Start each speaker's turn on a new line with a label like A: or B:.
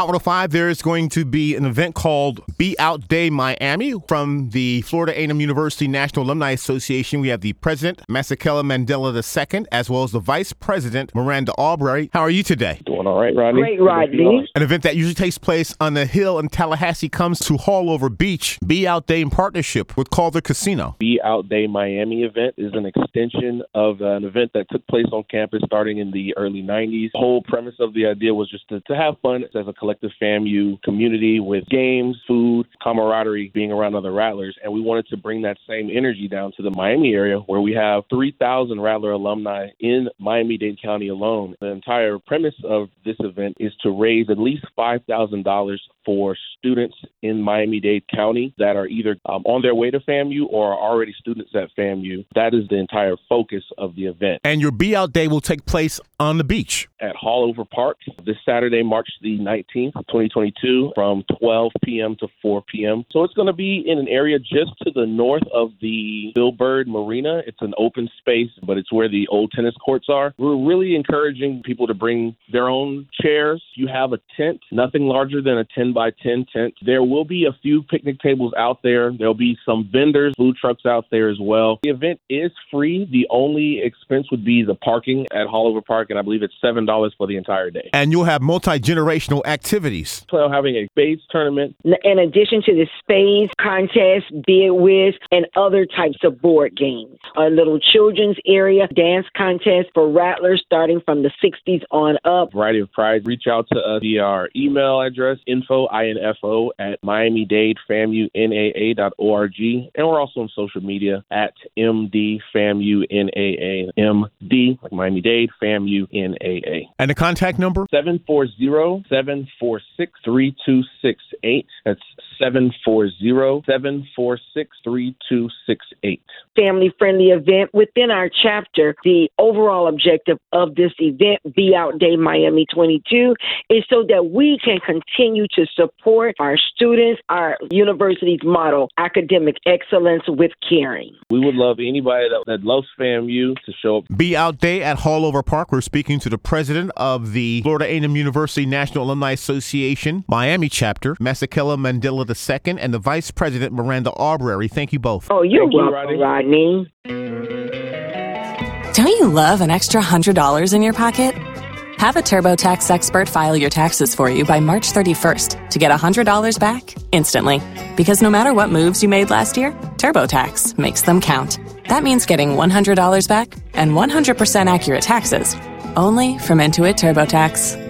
A: Hot 105, there is going to be an event called Be Out Day Miami from the Florida A&M University National Alumni Association. We have the president, Masakela Mandela II, as well as the vice president, Miranda Albury. How are you today?
B: Doing all right, Rodney.
C: Great, Rodney.
A: An event that usually takes place on the hill in Tallahassee comes to Haulover Beach. Be Out Day in partnership with Calder Casino.
B: Be Out Day Miami event is an extension of uh, an event that took place on campus starting in the early 90s. The whole premise of the idea was just to, to have fun as a collective FAMU community with games, food, camaraderie, being around other Rattlers. And we wanted to bring that same energy down to the Miami area where we have 3,000 Rattler alumni in Miami Dade County alone. The entire premise of this event is to raise at least $5,000 for students in Miami Dade County that are either um, on their way to FAMU or are already students at FAMU. That is the entire focus of the event.
A: And your Be Out Day will take place on the beach
B: at Haulover Park this Saturday, March the 19th, 2022, from 12 p.m. to 4 p.m. So it's going to be in an area just to the north of the Bill Bird Marina. It's an open space, but it's where the old tennis courts are. We're really encouraging people to bring their own chairs. You have a tent, nothing larger than a 10 by 10 tent. There will be a few picnic tables out there. There'll be some vendors, food trucks out there as well. The event is free. The only expense would be the parking at Haulover Park, and I believe it's $7 for the entire day.
A: And you'll have multi generational activities.
B: So having a spades tournament.
C: In addition to the spades contest, bid whiz, and other types of board games. A little children's area dance contest for rattlers starting from the 60s on up.
B: Variety of prize. Reach out to us via our email address, info, info at miamidadefamunaa.org. And we're also on social media at MDFAMUNAA. MD, like Miami Dade, FAMUNAA.
A: And the contact number?
B: 740 746 3268. That's 740 746 3268.
C: Family friendly event within our chapter. The overall objective of this event, Be Out Day Miami 22, is so that we can continue to support our students, our university's motto, academic excellence with caring.
B: We would love anybody that, that loves FAMU to show up.
A: Be Out Day at Haulover Park. We're speaking to the president of the Florida A&M University National Alumni Association Miami chapter, Masakela Mandela II, and the vice president, Miranda Albury. Thank you both.
C: Oh, you're
B: Thank you,
C: welcome,
B: Rodney.
C: Rodney.
D: Don't you love an extra $100 in your pocket? Have a TurboTax expert file your taxes for you by March 31st to get $100 back instantly. Because no matter what moves you made last year, TurboTax makes them count. That means getting $100 back and 100% accurate taxes only from Intuit TurboTax.